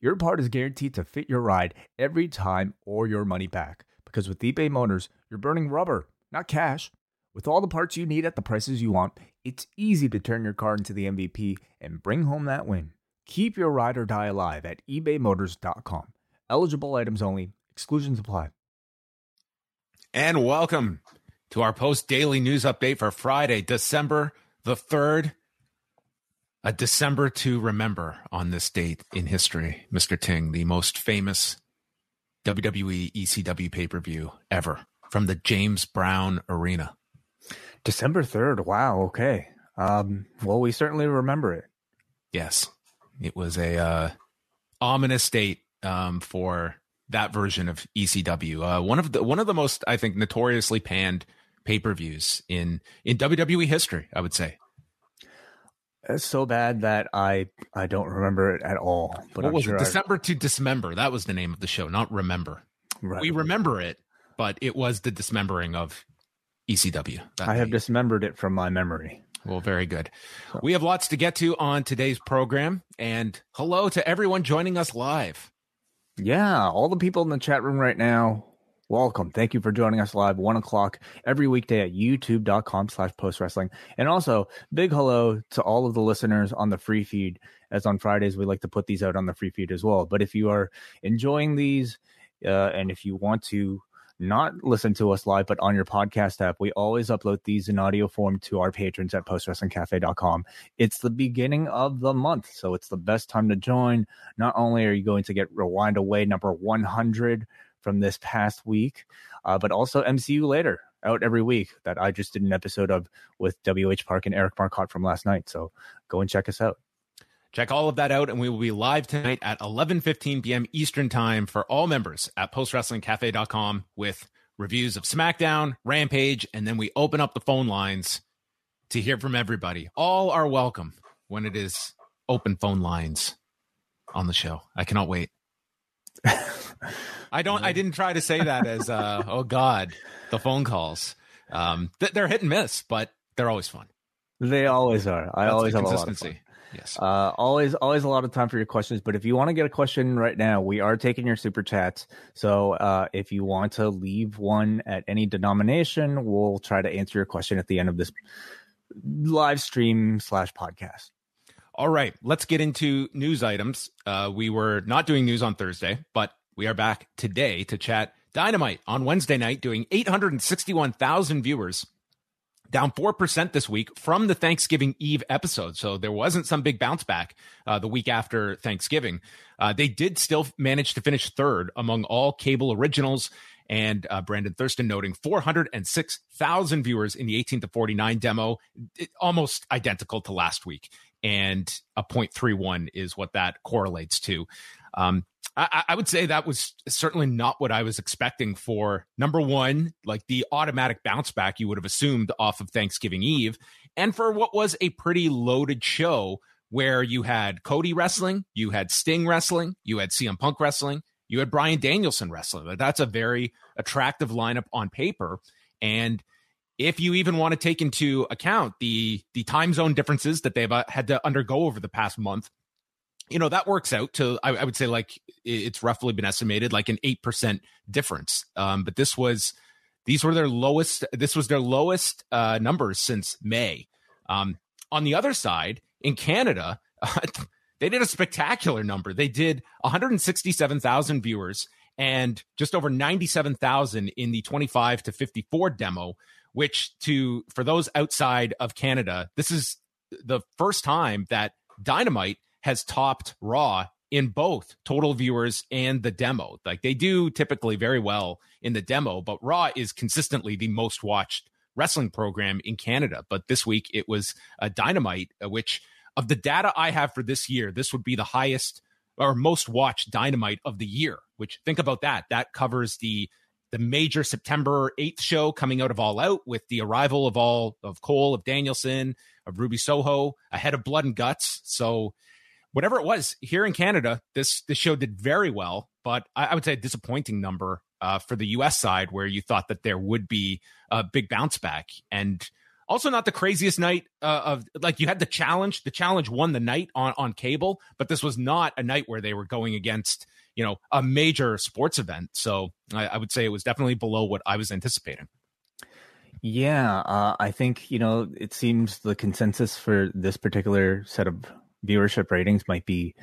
your part is guaranteed to fit your ride every time or your money back. Because with eBay Motors, you're burning rubber, not cash. With all the parts you need at the prices you want, it's easy to turn your car into the MVP and bring home that win. Keep your ride or die alive at ebaymotors.com. Eligible items only, exclusions apply. And welcome to our post daily news update for Friday, December the 3rd. A December to remember on this date in history, Mr. Ting, the most famous WWE ECW pay per view ever from the James Brown Arena. December 3rd. Wow. Okay. Um, well, we certainly remember it. Yes. It was a uh, ominous date um, for that version of ECW. Uh, one of the one of the most, I think, notoriously panned pay per views in in WWE history. I would say. It's so bad that I I don't remember it at all. But what I'm was sure it? December to Dismember. That was the name of the show, not Remember. Right. We remember it, but it was the dismembering of ECW. I have dismembered it from my memory. Well, very good. So. We have lots to get to on today's program, and hello to everyone joining us live. Yeah, all the people in the chat room right now welcome. Thank you for joining us live one o'clock every weekday at youtube.com slash post wrestling. And also big hello to all of the listeners on the free feed as on Fridays, we like to put these out on the free feed as well. But if you are enjoying these, uh, and if you want to not listen to us live, but on your podcast app, we always upload these in audio form to our patrons at postwrestlingcafe.com. It's the beginning of the month, so it's the best time to join. Not only are you going to get Rewind Away number 100 from this past week, uh, but also MCU later out every week that I just did an episode of with WH Park and Eric Marcotte from last night. So go and check us out. Check all of that out, and we will be live tonight at 11:15 p.m. Eastern Time for all members at postwrestlingcafe.com with reviews of SmackDown, Rampage, and then we open up the phone lines to hear from everybody. All are welcome when it is open phone lines on the show. I cannot wait. I don't. I didn't try to say that as uh, oh god, the phone calls. Um, they're hit and miss, but they're always fun. They always are. I That's always have a lot of fun. Yes. Uh, always, always a lot of time for your questions. But if you want to get a question right now, we are taking your super chats. So uh, if you want to leave one at any denomination, we'll try to answer your question at the end of this live stream slash podcast. All right, let's get into news items. Uh, we were not doing news on Thursday, but we are back today to chat Dynamite on Wednesday night, doing 861,000 viewers, down 4% this week from the Thanksgiving Eve episode. So there wasn't some big bounce back uh, the week after Thanksgiving. Uh, they did still manage to finish third among all cable originals. And uh, Brandon Thurston noting 406,000 viewers in the 18 to 49 demo, almost identical to last week and a 0.31 is what that correlates to. Um, I, I, would say that was certainly not what I was expecting for number one, like the automatic bounce back you would have assumed off of Thanksgiving Eve, and for what was a pretty loaded show where you had Cody wrestling, you had Sting wrestling, you had CM Punk wrestling, you had Bryan Danielson wrestling. That's a very attractive lineup on paper. And if you even want to take into account the the time zone differences that they've uh, had to undergo over the past month you know that works out to I, I, would say like it's roughly been estimated like an 8% difference. Um, but this was these were their lowest this was their lowest uh, numbers since may. Um, on the other side in canada they did a spectacular number. They did 167000 viewers and just over 97,000 in the 25 to 54 demo which to for those outside of Canada, this is the first time that Dynamite has topped Raw in both total viewers and the demo. Like they do typically very well in the demo, but Raw is consistently the most watched wrestling program in Canada. But this week it was a Dynamite, uh, which of the data I have for this year, this would be the highest or most watched Dynamite of the year. Which think about that. That covers the the major September 8th show coming out of All Out with the arrival of all of Cole, of Danielson, of Ruby Soho ahead of Blood and Guts. So whatever it was here in Canada, this this show did very well, but I, I would say a disappointing number uh, for the U.S. side where you thought that there would be a big bounce back and also not the craziest night uh, of like you had the challenge the challenge won the night on on cable but this was not a night where they were going against you know a major sports event so i, I would say it was definitely below what i was anticipating yeah uh, i think you know it seems the consensus for this particular set of viewership ratings might be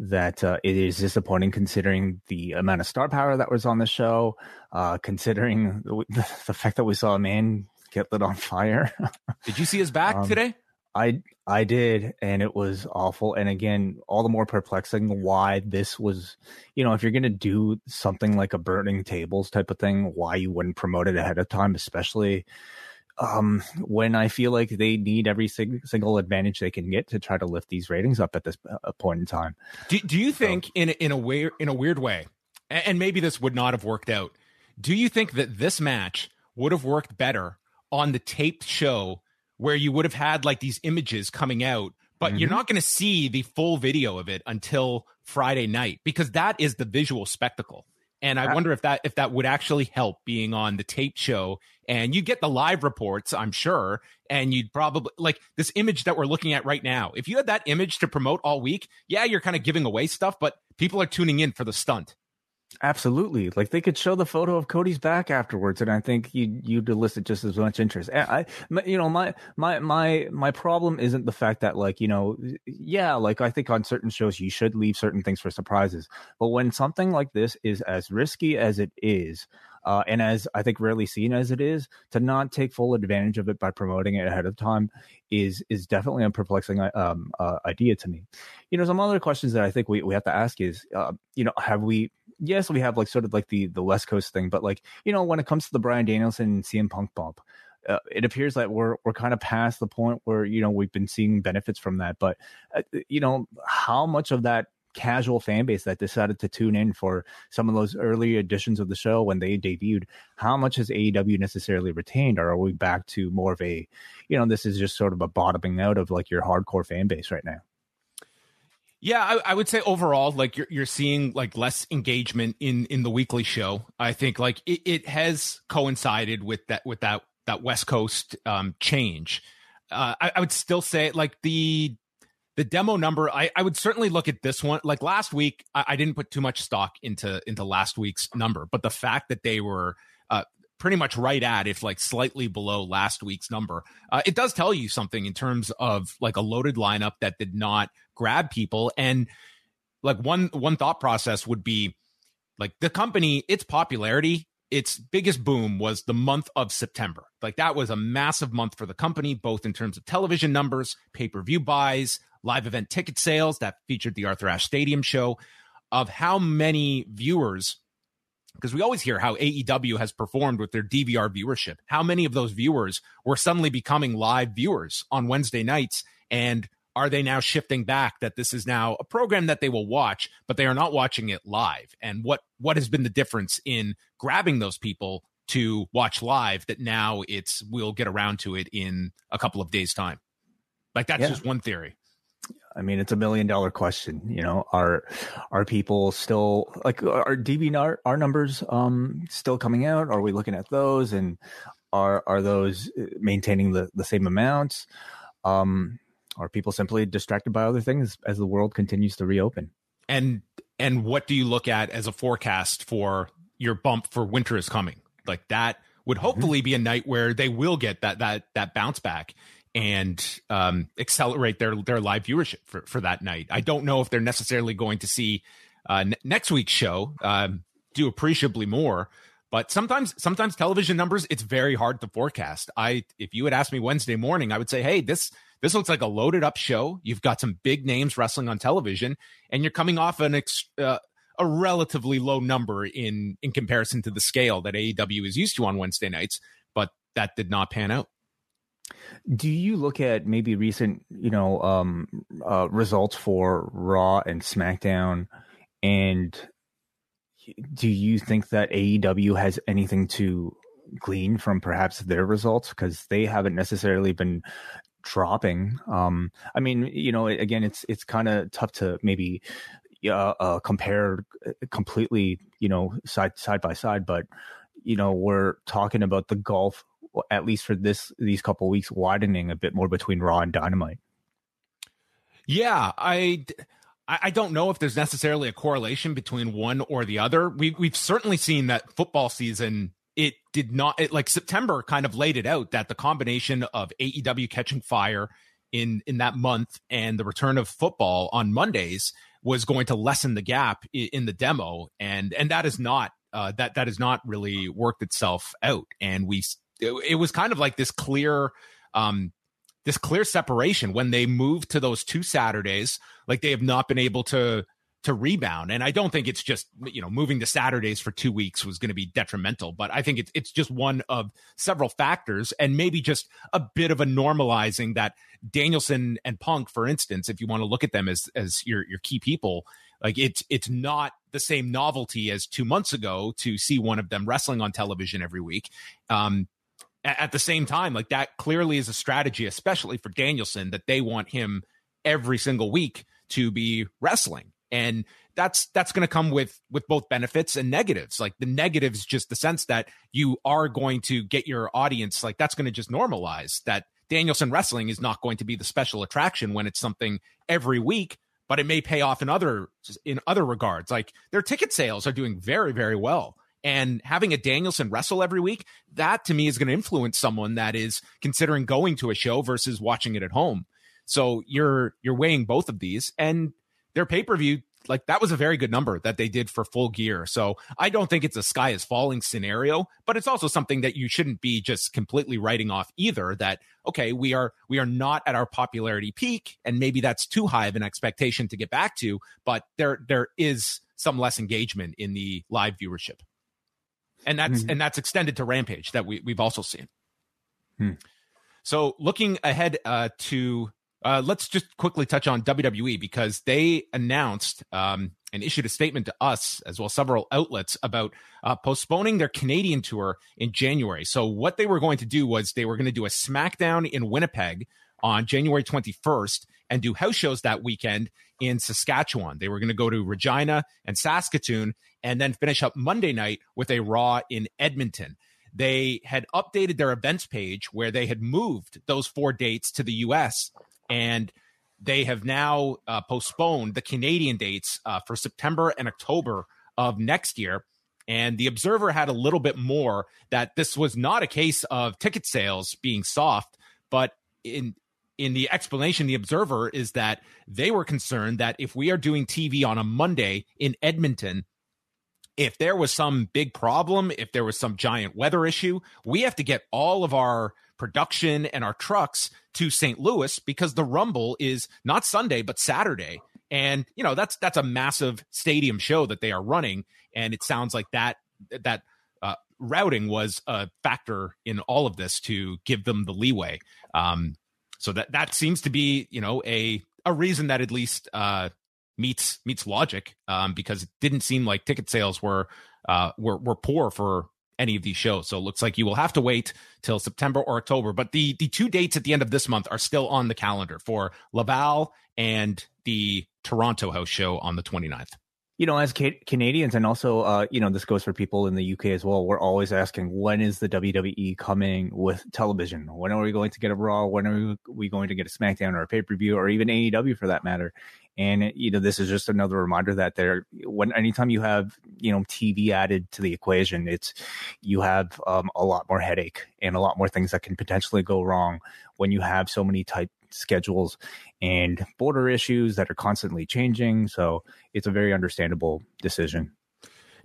that uh, it is disappointing considering the amount of star power that was on the show, uh, considering the, the, fact that we saw a man get lit on fire. did you see his back um, today? I I did, and it was awful. And again, all the more perplexing why this was. You know, if you're going to do something like a burning tables type of thing, why you wouldn't promote it ahead of time, especially um, when I feel like they need every sig- single advantage they can get to try to lift these ratings up at this uh, point in time. Do, do you think so, in in a way in a weird way, and maybe this would not have worked out? Do you think that this match would have worked better on the taped show where you would have had like these images coming out, but mm-hmm. you're not going to see the full video of it until Friday night because that is the visual spectacle. And I wonder if that if that would actually help being on the tape show and you get the live reports, I'm sure, and you'd probably like this image that we're looking at right now. If you had that image to promote all week, yeah, you're kind of giving away stuff, but people are tuning in for the stunt. Absolutely. Like they could show the photo of Cody's back afterwards, and I think you you'd elicit just as much interest. I, you know, my my my my problem isn't the fact that like you know, yeah, like I think on certain shows you should leave certain things for surprises, but when something like this is as risky as it is, uh, and as I think rarely seen as it is, to not take full advantage of it by promoting it ahead of time is is definitely a perplexing um, uh, idea to me. You know, some other questions that I think we, we have to ask is, uh, you know, have we yes, we have like sort of like the the West Coast thing, but like you know, when it comes to the Bryan Danielson and CM Punk bump, uh, it appears that we're we're kind of past the point where you know we've been seeing benefits from that. But uh, you know, how much of that casual fan base that decided to tune in for some of those early editions of the show when they debuted, how much has AEW necessarily retained, or are we back to more of a, you know, this is just sort of a bottoming out of like your hardcore fan base right now? Yeah, I, I, would say overall, like you're you're seeing like less engagement in in the weekly show. I think like it, it has coincided with that with that that West Coast um, change. Uh, I, I would still say like the the demo number. I, I would certainly look at this one. Like last week, I, I didn't put too much stock into into last week's number, but the fact that they were uh, pretty much right at, if like slightly below last week's number. Uh, it does tell you something in terms of like a loaded lineup that did not grab people. And like one one thought process would be like the company, its popularity, its biggest boom was the month of September. Like that was a massive month for the company, both in terms of television numbers, pay per view buys, live event ticket sales that featured the Arthur Ashe Stadium show, of how many viewers because we always hear how AEW has performed with their DVR viewership. How many of those viewers were suddenly becoming live viewers on Wednesday nights? And are they now shifting back that this is now a program that they will watch, but they are not watching it live? And what what has been the difference in grabbing those people to watch live that now it's we'll get around to it in a couple of days time? Like that's yeah. just one theory. I mean, it's a million dollar question. You know, are are people still like are DVR our numbers um still coming out? Are we looking at those and are are those uh, maintaining the the same amounts? Um, are people simply distracted by other things as the world continues to reopen? And and what do you look at as a forecast for your bump for winter is coming? Like that would mm-hmm. hopefully be a night where they will get that that that bounce back and um, accelerate their their live viewership for, for that night. I don't know if they're necessarily going to see uh, n- next week's show um, do appreciably more, but sometimes sometimes television numbers it's very hard to forecast. I if you had asked me Wednesday morning, I would say, hey, this this looks like a loaded up show. You've got some big names wrestling on television, and you're coming off an ex- uh, a relatively low number in in comparison to the scale that AEW is used to on Wednesday nights. But that did not pan out. Do you look at maybe recent, you know, um, uh, results for Raw and SmackDown, and do you think that AEW has anything to glean from perhaps their results because they haven't necessarily been dropping. Um, I mean, you know, again, it's it's kind of tough to maybe uh, uh, compare uh, completely, you know, side side by side, but you know, we're talking about the gulf at least for this these couple weeks widening a bit more between Raw and Dynamite. Yeah, I I don't know if there's necessarily a correlation between one or the other. We we've certainly seen that football season it did not it, like September kind of laid it out that the combination of AEW catching fire in in that month and the return of football on Mondays was going to lessen the gap in, in the demo and and that is not uh, that that has not really worked itself out and we it, was kind of like this clear um this clear separation when they moved to those two Saturdays like they have not been able to to rebound. And I don't think it's just, you know, moving to Saturdays for two weeks was going to be detrimental, but I think it's, it's just one of several factors and maybe just a bit of a normalizing that Danielson and Punk, for instance, if you want to look at them as, as your, your key people, like it's, it's not the same novelty as two months ago to see one of them wrestling on television every week. Um, at the same time, like that clearly is a strategy, especially for Danielson, that they want him every single week to be wrestling. And that's that's going to come with with both benefits and negatives. Like the negatives just the sense that you are going to get your audience like that's going to just normalize that danielson wrestling is not going to be the special attraction when it's something every week but it may pay off in other in other regards. Like their ticket sales are doing very very well and having a Danielson wrestle every week, that to me is going to influence someone that is considering going to a show versus watching it at home. So you're you're weighing both of these, and their pay per view, like that was a very good number that they did for full gear. So I don't think it's a sky is falling scenario, but it's also something that you shouldn't be just completely writing off either. That okay, we are we are not at our popularity peak, and maybe that's too high of an expectation to get back to, but there there is some less engagement in the live viewership. And that's mm-hmm. and that's extended to Rampage that we we've also seen. Hmm. So looking ahead uh, to uh, let's just quickly touch on WWE because they announced um, and issued a statement to us as well as several outlets about uh, postponing their Canadian tour in January. So what they were going to do was they were going to do a SmackDown in Winnipeg on January 21st and do house shows that weekend in Saskatchewan. They were going to go to Regina and Saskatoon and then finish up Monday night with a Raw in Edmonton they had updated their events page where they had moved those four dates to the US and they have now uh, postponed the Canadian dates uh, for September and October of next year. And the Observer had a little bit more that this was not a case of ticket sales being soft, but in in the explanation, the Observer is that they were concerned that if we are doing TV on a Monday in Edmonton, if there was some big problem, if there was some giant weather issue, we have to get all of our production and our trucks to St. Louis because the Rumble is not Sunday but Saturday. And you know, that's that's a massive stadium show that they are running and it sounds like that that uh, routing was a factor in all of this to give them the leeway. Um, so that that seems to be, you know, a a reason that at least uh, meets meets logic um, because it didn't seem like ticket sales were uh, were were poor for any of these shows. So it looks like you will have to wait till September or October. But the the two dates at the end of this month are still on the calendar for Laval and the Toronto house show on the 29th. You know, as ca- Canadians, and also, uh, you know, this goes for people in the UK as well. We're always asking, when is the WWE coming with television? When are we going to get a Raw? When are we going to get a SmackDown or a pay per view or even AEW for that matter? And you know, this is just another reminder that there, when anytime you have you know TV added to the equation, it's you have um, a lot more headache and a lot more things that can potentially go wrong when you have so many tight schedules and border issues that are constantly changing. So it's a very understandable decision.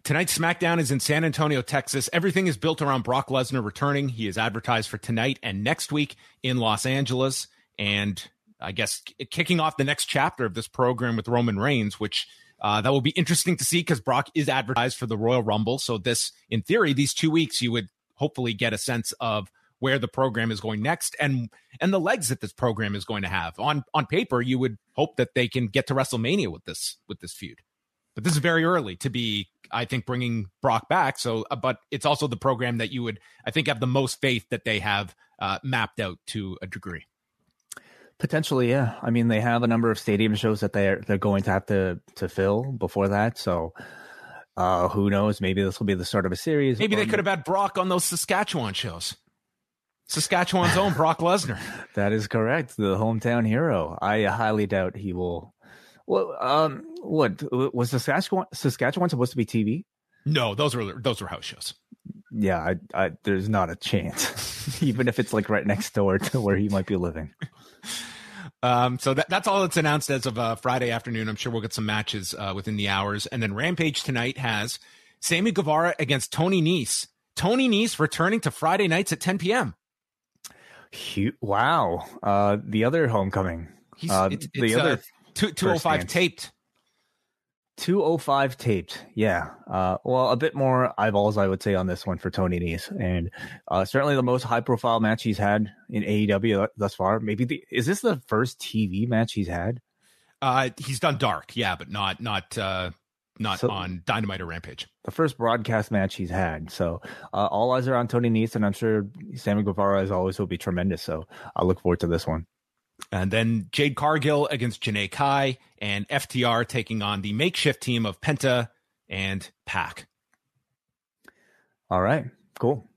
Tonight's SmackDown is in San Antonio, Texas. Everything is built around Brock Lesnar returning. He is advertised for tonight and next week in Los Angeles. And I guess kicking off the next chapter of this program with Roman Reigns, which uh, that will be interesting to see because Brock is advertised for the Royal Rumble. So this, in theory, these two weeks you would hopefully get a sense of where the program is going next and and the legs that this program is going to have. On on paper, you would hope that they can get to WrestleMania with this with this feud. But this is very early to be I think bringing Brock back. So, uh, but it's also the program that you would, I think, have the most faith that they have uh, mapped out to a degree. Potentially, yeah. I mean, they have a number of stadium shows that they're they're going to have to to fill before that. So, uh, who knows? Maybe this will be the start of a series. Maybe they could have had Brock on those Saskatchewan shows. Saskatchewan's own Brock Lesnar. That is correct. The hometown hero. I highly doubt he will. Well, um, what was Saskatchewan? Saskatchewan supposed to be TV? No, those were those were house shows. Yeah, I, I, there's not a chance, even if it's like right next door to where he might be living. Um, so that, that's all that's announced as of uh, Friday afternoon. I'm sure we'll get some matches uh, within the hours. And then Rampage tonight has Sammy Guevara against Tony Nese. Tony Nese returning to Friday nights at 10 p.m. Wow. Uh, the other homecoming. Uh, it's, the other uh, two, 205 taped. 205 taped. Yeah. Uh, well, a bit more eyeballs, I would say, on this one for Tony Nese. And uh, certainly the most high profile match he's had in AEW thus far. Maybe the, is this the first TV match he's had? Uh, he's done dark, yeah, but not, not, uh, not so, on Dynamite or Rampage. The first broadcast match he's had. So uh, all eyes are on Tony Nese, and I'm sure Sammy Guevara, as always, will be tremendous. So I look forward to this one. And then Jade Cargill against Janai Kai and FTR taking on the makeshift team of Penta and Pac. All right, cool.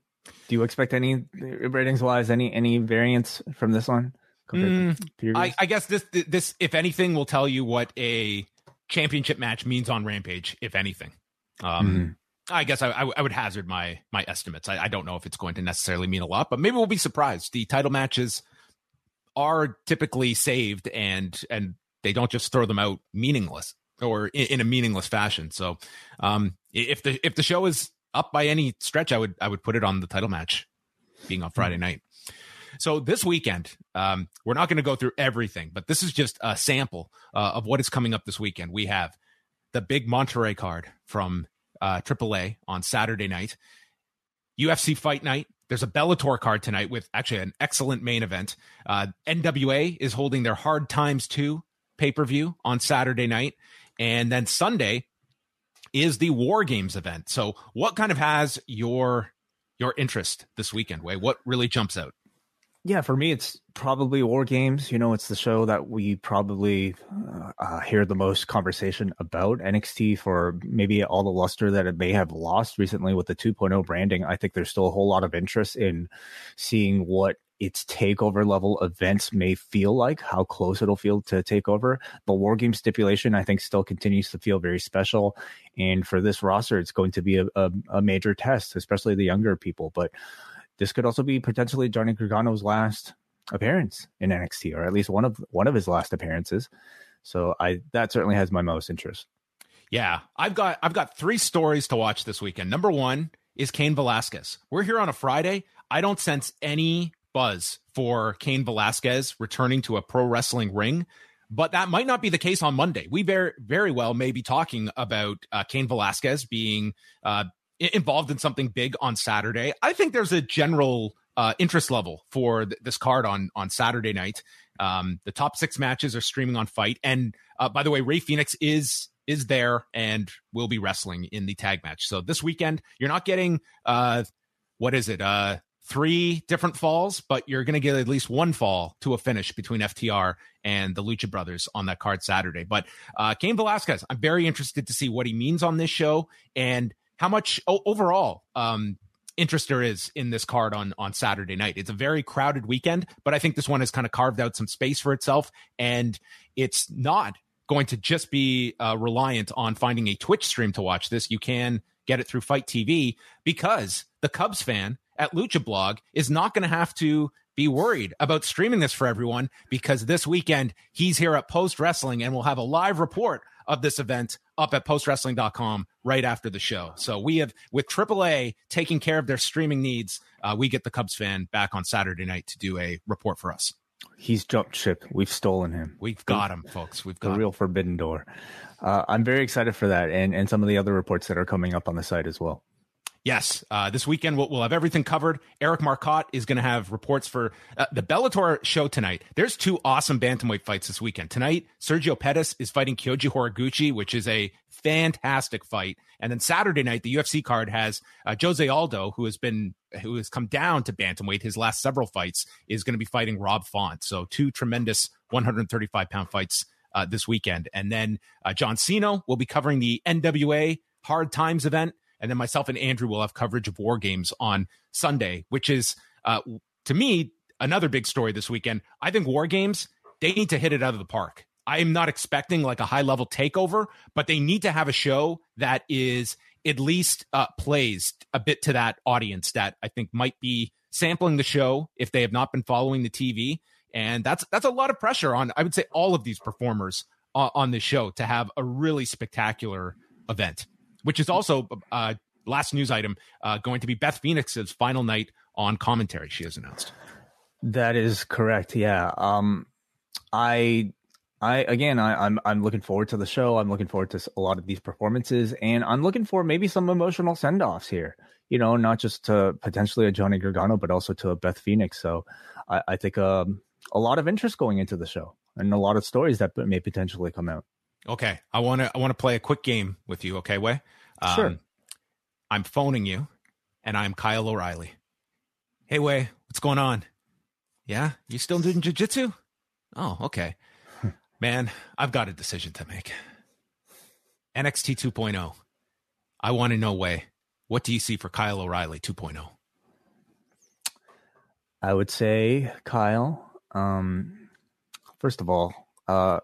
Do you expect any ratings wise any any variance from this one? Mm, I, I guess this this if anything will tell you what a championship match means on Rampage, if anything. Um, mm-hmm. I guess I, I, would hazard my my estimates. I, I, don't know if it's going to necessarily mean a lot, but maybe we'll be surprised. The title matches are typically saved and and they don't just throw them out meaningless or in, in a meaningless fashion. So um, if the if the show is up by any stretch, I would I would put it on the title match being on Friday night. So this weekend, um, we're not going to go through everything, but this is just a sample uh, of what is coming up this weekend. We have the big Monterrey card from uh, AAA on Saturday night, UFC Fight Night there's a Bellator card tonight with actually an excellent main event. Uh, NWA is holding their Hard Times 2 pay per view on Saturday night. And then Sunday is the War Games event. So, what kind of has your your interest this weekend, Wai? What really jumps out? Yeah, for me, it's probably War Games. You know, it's the show that we probably uh, uh, hear the most conversation about NXT for maybe all the luster that it may have lost recently with the 2.0 branding. I think there's still a whole lot of interest in seeing what its takeover level events may feel like, how close it'll feel to takeover. The War Game stipulation, I think, still continues to feel very special. And for this roster, it's going to be a, a, a major test, especially the younger people. But this could also be potentially Johnny Gargano's last appearance in NXT, or at least one of one of his last appearances. So I that certainly has my most interest. Yeah, I've got I've got three stories to watch this weekend. Number one is Cain Velasquez. We're here on a Friday. I don't sense any buzz for Cain Velasquez returning to a pro wrestling ring, but that might not be the case on Monday. We very very well may be talking about uh, Cain Velasquez being uh, involved in something big on Saturday. I think there's a general uh, interest level for th- this card on on Saturday night. Um, the top six matches are streaming on FITE, and uh, by the way, Rey Fenix is is there and will be wrestling in the tag match. So this weekend, you're not getting uh, what is it? Uh, three different falls, but you're going to get at least one fall to a finish between FTR and the Lucha Brothers on that card Saturday. But uh, Cain Velasquez, I'm very interested to see what he means on this show and how much o- overall um, interest there is in this card on on Saturday night. It's a very crowded weekend, but I think this one has kind of carved out some space for itself, and it's not going to just be uh, reliant on finding a Twitch stream to watch this. You can get it through FITE TV because the Cubs fan at Lucha Blog is not going to have to be worried about streaming this for everyone because this weekend he's here at Post Wrestling and we'll have a live report of this event up at postwrestling.com right after the show. So we have, with AAA taking care of their streaming needs, uh, we get the Cubs fan back on Saturday night to do a report for us. He's jumped ship. We've stolen him. We've got him, folks. We've got the real him. forbidden door. Uh, I'm very excited for that, and and some of the other reports that are coming up on the site as well. Yes, uh, this weekend we'll, we'll, have everything covered. Eric Marcotte is going to have reports for uh, the Bellator show tonight. There's two awesome bantamweight fights this weekend. Tonight, Sergio Pettis is fighting Kyoji Horiguchi, which is a fantastic fight. And then Saturday night, the UFC card has uh, Jose Aldo, who has been who has come down to bantamweight. His last several fights is going to be fighting Rob Font. So two tremendous 135 pound fights uh, this weekend. And then uh, John Siino will be covering the NWA Hard Times event. And then myself and Andrew will have coverage of War Games on Sunday, which is, uh, to me, another big story this weekend. I think War Games, they need to hit it out of the park. I'm not expecting like a high level takeover, but they need to have a show that is at least uh, plays a bit to that audience that I think might be sampling the show if they have not been following the TV. And that's that's a lot of pressure on I would say all of these performers on, on the show to have a really spectacular event, which is also uh, last news item uh, going to be Beth Phoenix's final night on commentary. She has announced. That is correct. Yeah. Um, I I again, I, am I'm, I'm looking forward to the show. I'm looking forward to a lot of these performances, and I'm looking for maybe some emotional send offs here. You know, not just to potentially a Johnny Gargano, but also to a Beth Phoenix. So I, I think um, a lot of interest going into the show, and a lot of stories that may potentially come out. Okay, I want to I want to play a quick game with you. Okay, Wai. Um, sure. I'm phoning you, and I'm Kyle O'Reilly. Hey, Wai, what's going on? Yeah, you still doing jujitsu? Oh, okay. Man, I've got a decision to make. NXT 2.0. I want to know, Wai, what do you see for Kyle O'Reilly 2.0? I would say, Kyle, um, first of all, uh,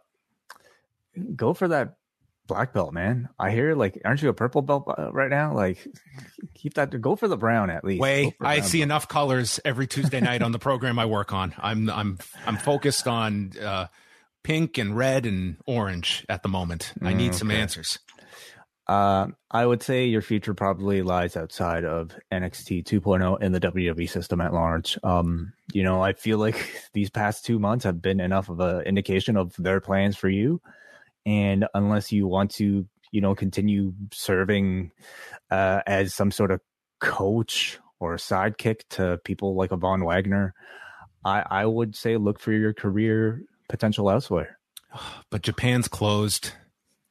go for that black belt, man. I hear like, aren't you a purple belt uh, right now? Like, keep that. Go for the brown at least. Wai, I see belt. enough colors every Tuesday night on the program I work on. I'm, I'm, I'm focused on uh, pink and red and orange at the moment. I need okay. some answers. Uh, I would say your future probably lies outside of NXT 2.0 in the WWE system at large. Um, you know, I feel like these past two months have been enough of an indication of their plans for you. And unless you want to, you know, continue serving uh, as some sort of coach or sidekick to people like a Von Wagner, I, I would say look for your career potential elsewhere. But Japan's closed.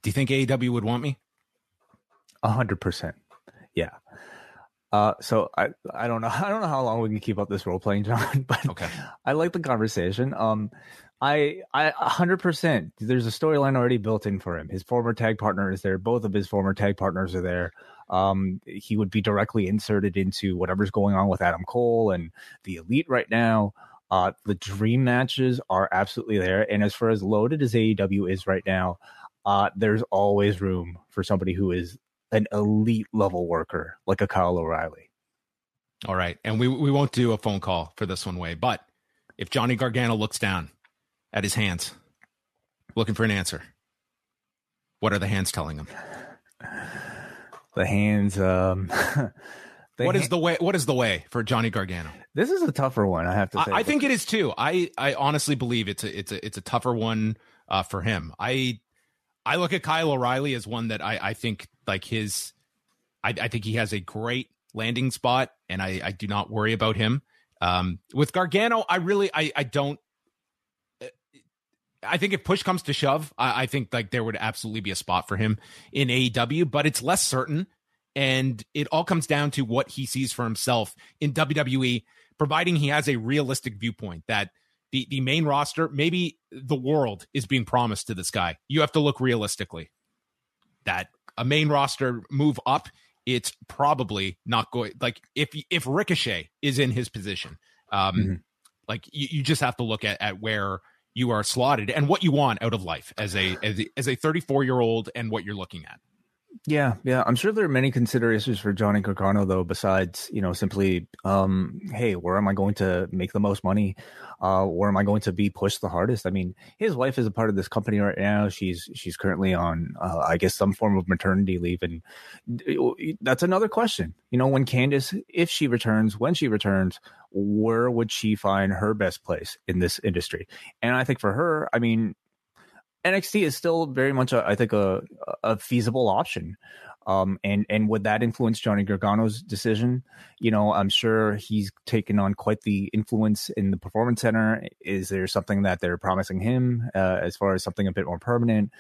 Do you think AEW would want me? A hundred percent. Yeah. Uh, so I I don't know I don't know how long we can keep up this role playing, John. But okay. I like the conversation. Um, I I hundred percent. There's a storyline already built in for him. His former tag partner is there. Both of his former tag partners are there. Um, he would be directly inserted into whatever's going on with Adam Cole and the Elite right now. Uh, the dream matches are absolutely there. And as far as loaded as AEW is right now, uh, there's always room for somebody who is an elite level worker like a Kyle O'Reilly. All right. And we, we won't do a phone call for this one Wai, but if Johnny Gargano looks down at his hands, looking for an answer, what are the hands telling him? The hands, um, what is the way? What is the way for Johnny Gargano? This is a tougher one, I have to say. I, I think it is too. I I honestly believe it's a it's a it's a tougher one uh, for him. I I look at Kyle O'Reilly as one that I I think like his. I, I think he has a great landing spot, and I I do not worry about him. Um, with Gargano, I really I I don't. Uh, I think if push comes to shove, I, I think like there would absolutely be a spot for him in AEW, but it's less certain and it all comes down to what he sees for himself in WWE, providing he has a realistic viewpoint that the, the main roster, maybe the world is being promised to this guy. You have to look realistically that a main roster move up, it's probably not going like if if Ricochet is in his position, um, mm-hmm. like you, you just have to look at, at where you are slotted and what you want out of life as a as a, as a 34 year old and what you're looking at. Yeah, yeah. I'm sure there are many considerations for Johnny Gargano though, besides, you know, simply um, hey, where am I going to make the most money? Uh, where am I going to be pushed the hardest? I mean, his wife is a part of this company right now. She's she's currently on uh, I guess some form of maternity leave and that's another question. You know, when Candice if she returns, when she returns, where would she find her best place in this industry? And I think for her, I mean, NXT is still very much, a, I think, a, a feasible option. Um, and and would that influence Johnny Gargano's decision? You know, I'm sure he's taken on quite the influence in the performance center. Is there something that they're promising him uh, as far as something a bit more permanent?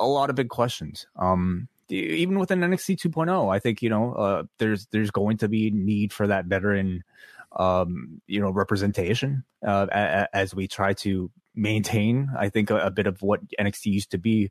A lot of big questions. Um, even within NXT 2.0, I think you know uh, there's there's going to be need for that veteran, um, you know, representation uh, as we try to maintain i think a, a, bit of what nxt used to be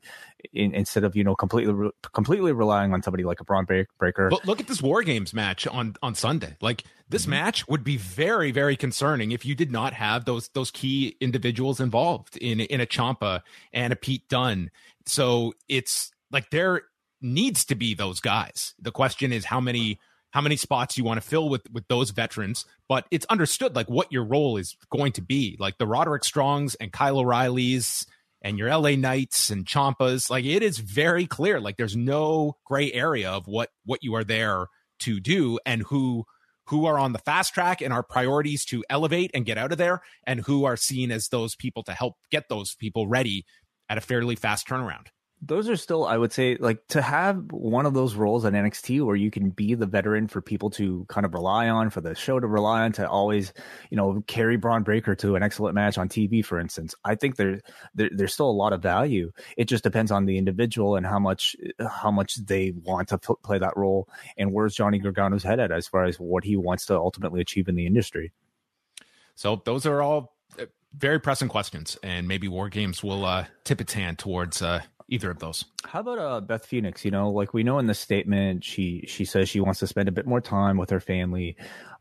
in, instead of you know completely re- completely relying on somebody like a Bron Breakker. But look at this war games match on on sunday. Like this mm-hmm. match would be very very concerning if you did not have those those key individuals involved in in a Ciampa and a Pete Dunne so it's like there needs to be those guys. The question is how many how many spots you want to fill with with those veterans, but it's understood like what your role is going to be. Like the Roderick Strongs and Kyle O'Reillys and your LA Knights and Ciampas, like it is very clear. Like there's no gray area of what what you are there to do and who who are on the fast track and our priorities to elevate and get out of there and who are seen as those people to help get those people ready at a fairly fast turnaround those are still i would say like to have one of those roles at nxt where you can be the veteran for people to kind of rely on for the show to rely on to always you know carry Bron Breakker to an excellent match on tv for instance i think there, there there's still a lot of value. It just depends on the individual and how much how much they want to f- play that role and where's johnny gargano's head at as far as what he wants to ultimately achieve in the industry. So those are all uh, very pressing questions and maybe war games will uh, tip its hand towards uh, either of those. How about uh, Beth Phoenix? You know, like we know in the statement, she she says she wants to spend a bit more time with her family.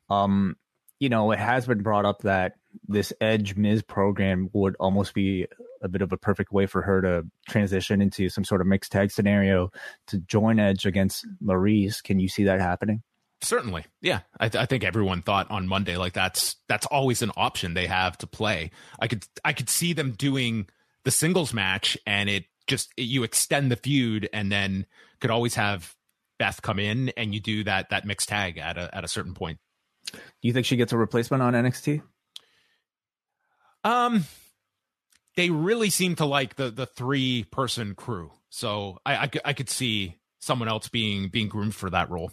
Um, you know, it has been brought up that this Edge Miz program would almost be a bit of a perfect way for her to transition into some sort of mixed tag scenario to join Edge against Maryse. Can you see that happening? Certainly, yeah. I, th- I, think everyone thought on Monday like that's that's always an option they have to play. I could I could see them doing the singles match and it just you extend the feud and then could always have Beth come in and you do that that mixed tag at a at a certain point. Do you think she gets a replacement on NXT? Um, they really seem to like the the three person crew, so I, I I could see someone else being being groomed for that role.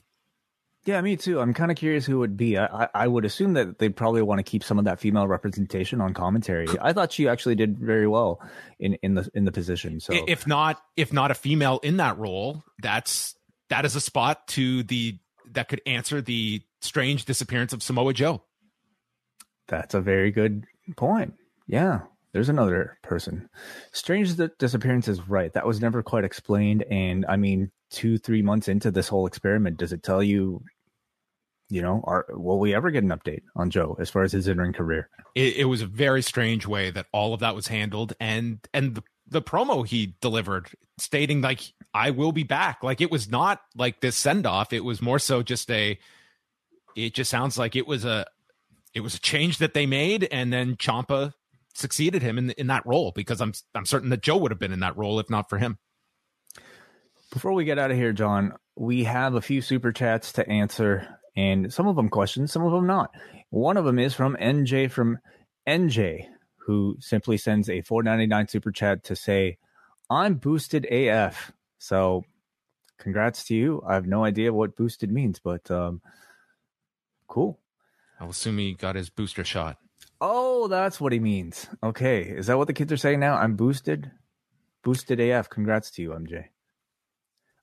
Yeah, me too. I'm kind of curious who would be. I, I would assume that they'd probably want to keep some of that female representation on commentary. I thought she actually did very well in, in the in the position. So if not if not a female in that role, that's that is a spot to the that could answer the strange disappearance of Samoa Joe. That's a very good point. Yeah, there's another person. Strange that disappearance is right. That was never quite explained. And I mean, two, three months into this whole experiment, does it tell you you know, are will we ever get an update on Joe as far as his in-ring career? It, it, was a very strange way that all of that was handled, and and the, the promo he delivered, stating like I will be back. Like it was not like this send off. It was more so just a. It just sounds like it was a, it was a change that they made, and then Ciampa succeeded him in in that role because I'm I'm certain that Joe would have been in that role if not for him. Before we get out of here, John, we have a few super chats to answer and some of them questions, some of them not. One of them is from NJ from NJ, who simply sends a 4.99 super chat to say, "I'm boosted AF." So, congrats to you. I have no idea what boosted means, but um, cool. I'll assume he got his booster shot. Oh, that's what he means. Okay, is that what the kids are saying now? I'm boosted. Boosted AF. Congrats to you, MJ.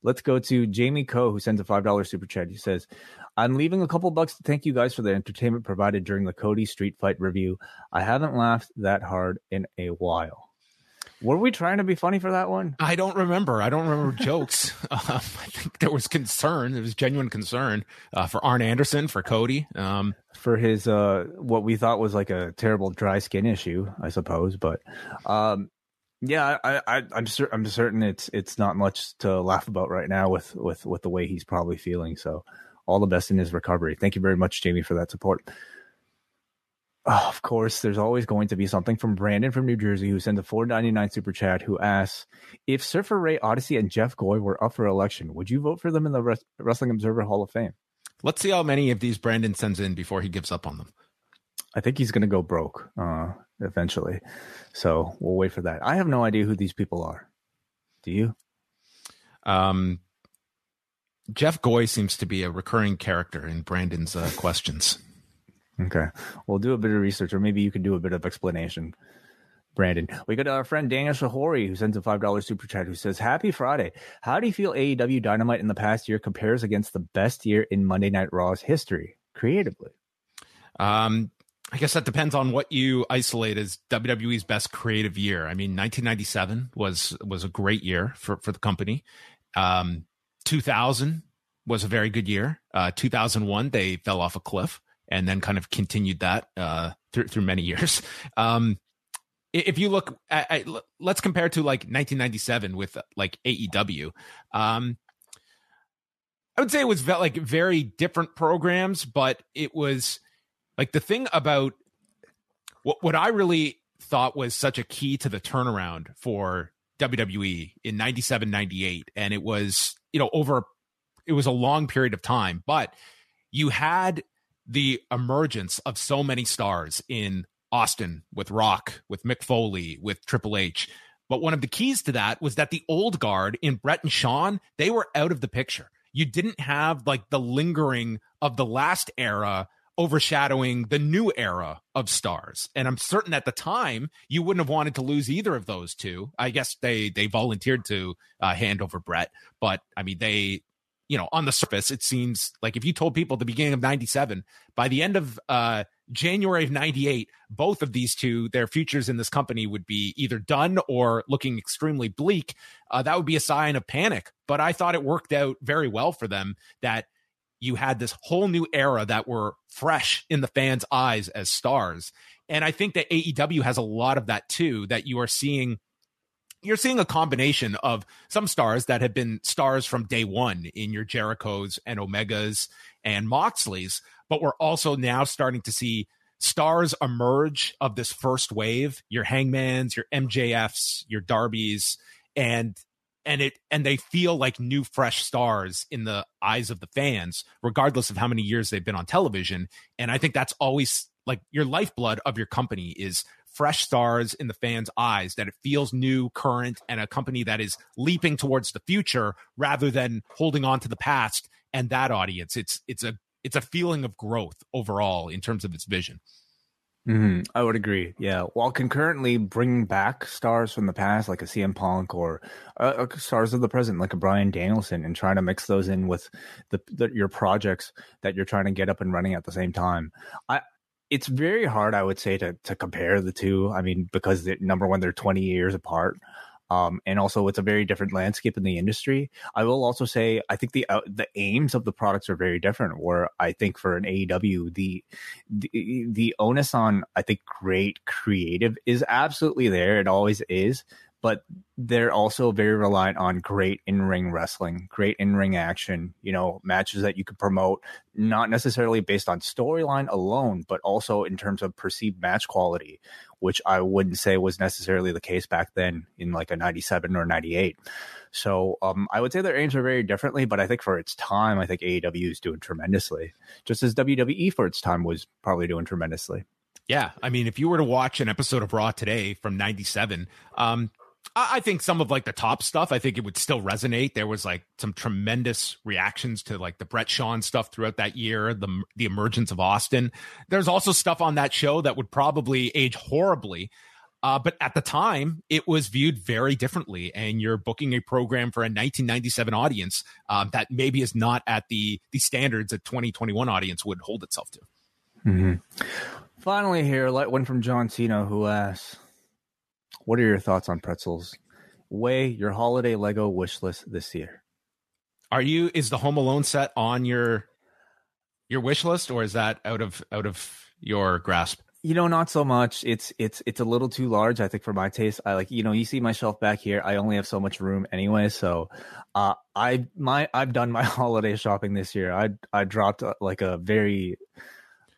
Let's go to Jamie Coe, who sends a $5 super chat. He says, I'm leaving a couple bucks to thank you guys for the entertainment provided during the Cody Street Fight review. I haven't laughed that hard in a while. Were we trying to be funny for that one? I don't remember. I don't remember jokes. Um, I think there was concern. There was genuine concern uh, for Arn Anderson, for Cody, um, for his uh, what we thought was like a terrible dry skin issue, I suppose. But um, yeah, I, I, I'm cer- I'm certain it's it's not much to laugh about right now with with with the way he's probably feeling. So, all the best in his recovery. Thank you very much, Jamie, for that support. Oh, of course, there's always going to be something from Brandon from New Jersey who sends a 4.99 super chat who asks if Surfer Ray Odyssey and Jeff Goy were up for election, would you vote for them in the Wrestling Observer Hall of Fame? Let's see how many of these Brandon sends in before he gives up on them. I think he's going to go broke uh, eventually. So we'll wait for that. I have no idea who these people are. Do you? Um, Jeff Goy seems to be a recurring character in Brandon's uh, questions. Okay. We'll do a bit of research, or maybe you can do a bit of explanation. Brandon. We got our friend Daniel Shahori who sends a $5 super chat who says, Happy Friday. How do you feel AEW Dynamite in the past year compares against the best year in Monday Night Raw's history creatively? Um, I guess that depends on what you isolate as WWE's best creative year. I mean, 1997 was was a great year for for the company. Um, 2000 was a very good year. Uh, 2001 they fell off a cliff and then kind of continued that uh, through through many years. Um, if you look at, at, let's compare to like 1997 with like AEW. Um, I would say it was like very different programs, but it was like the thing about what what I really thought was such a key to the turnaround for WWE in 97 98 and it was you know over it was a long period of time but you had the emergence of so many stars in Austin with Rock with Mick Foley with Triple H. But one of the keys to that was that the old guard in Bret and Shawn they were out of the picture. You didn't have like the lingering of the last era overshadowing the new era of stars. And I'm certain at the time you wouldn't have wanted to lose either of those two. I guess they they volunteered to uh, hand over Brett, but I mean they you know on the surface it seems like if you told people at the beginning of 97 by the end of uh January of 98 both of these two their futures in this company would be either done or looking extremely bleak uh, that would be a sign of panic but I thought it worked out very well for them that you had this whole new era that were fresh in the fans' eyes as stars. And I think that AEW has a lot of that too, that you are seeing you're seeing a combination of some stars that have been stars from day one in your Jerichos and Omegas and Moxleys, but we're also now starting to see stars emerge of this first wave, your Hangmans, your MJFs, your Darbys, and and it and they feel like new fresh stars in the eyes of the fans regardless of how many years they've been on television. And i think that's always like your lifeblood of your company is fresh stars in the fans eyes that it feels new current and a company that is leaping towards the future rather than holding on to the past and that audience. It's it's a it's a feeling of growth overall in terms of its vision Mm-hmm. I would agree. Yeah, while concurrently bringing back stars from the past, like a CM Punk or uh, uh, stars of the present, like a Bryan Danielson, and trying to mix those in with the, the, your projects that you're trying to get up and running at the same time. I it's very hard, I would say, to to compare the two. I mean, because number one, they're 20 years apart. Um, and also it's a very different landscape in the industry. I will also say I think the uh, the aims of the products are very different. Where I think for an AEW, the the, the onus on I think great creative is absolutely there. It always is, but they're also very reliant on great in-ring wrestling, great in-ring action, you know, matches that you could promote not necessarily based on storyline alone, but also in terms of perceived match quality, which I wouldn't say was necessarily the case back then in like a 97 or 98. So um, I would say their aims are very differently, but I think for its time, I think AEW is doing tremendously, just as WWE for its time was probably doing tremendously. Yeah, I mean, if you were to watch an episode of Raw today from '97, um, I think some of like the top stuff, I think it would still resonate. There was like some tremendous reactions to like the Bret Shawn stuff throughout that year, the the emergence of Austin. There's also stuff on that show that would probably age horribly. Uh, but at the time, it was viewed very differently, and you're booking a program for a 1997 audience um, that maybe is not at the the standards a 2021 audience would hold itself to. Mm-hmm. Finally, here, let one from John Cena, who asks, what are your thoughts on pretzels? Weigh your holiday Lego wish list this year. Are you is the Home Alone set on your your wish list or is that out of out of your grasp? You know, not so much. It's it's it's a little too large, I think, for my taste. I like, you know, you see my shelf back here. I only have so much room anyway, so uh, I my I've done my holiday shopping this year. I I dropped uh, like a very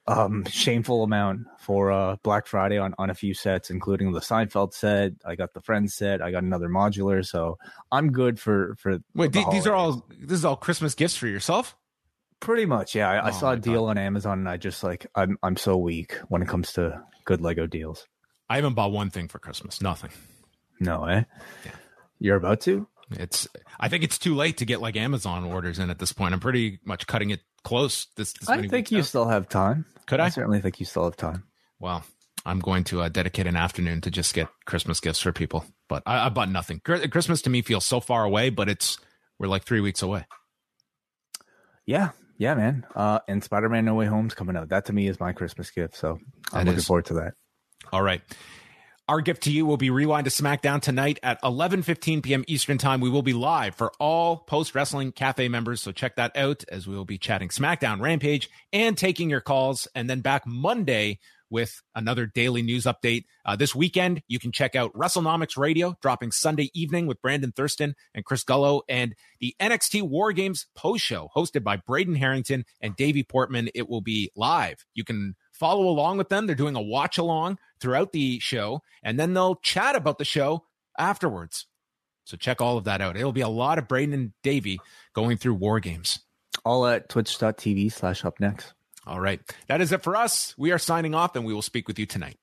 um, shameful amount for uh, Black Friday on, on a few sets, including the Seinfeld set. I got the Friends set. I got another modular, so I'm good for for. Wait, the these are all this is all Christmas gifts for yourself. Pretty much, yeah. I, oh I saw a deal God. on Amazon, and I just like I'm I'm so weak when it comes to good Lego deals. I haven't bought one thing for Christmas. Nothing. No, eh? Yeah. You're about to? It's. I think it's too late to get like Amazon orders in at this point. I'm pretty much cutting it close. This. this I think you out. still have time. Could I? I certainly think you still have time. Well, I'm going to uh, dedicate an afternoon to just get Christmas gifts for people. But I, I bought nothing. Christmas to me feels so far away, but it's we're like three weeks away. Yeah, yeah, man. Uh, and Spider Man No Way Home's coming out. That to me is my Christmas gift. So I'm that looking is. forward to that. All right. Our gift to you will be Rewind to SmackDown tonight at 11:15 p.m. Eastern Time. We will be live for all Post Wrestling Cafe members, so check that out as we will be chatting SmackDown, Rampage, and taking your calls. And then back Monday with another daily news update. Uh, this weekend, you can check out WrestleNomics Radio dropping Sunday evening with Brandon Thurston and Chris Gullo, and the NXT War Games post show hosted by Braden Harrington and Davey Portman. It will be live. You can follow along with them. They're doing a watch along throughout the show, and then they'll chat about the show afterwards. So check all of that out. It'll be a lot of Braden and Davey going through War Games. All at twitch.tv slash up next. All right. That is it for us. We are signing off and we will speak with you tonight.